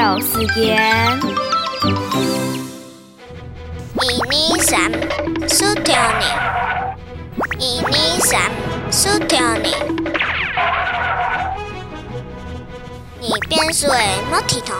小时间。一二三，数条呢？一二三，数条呢？你变水莫提桶。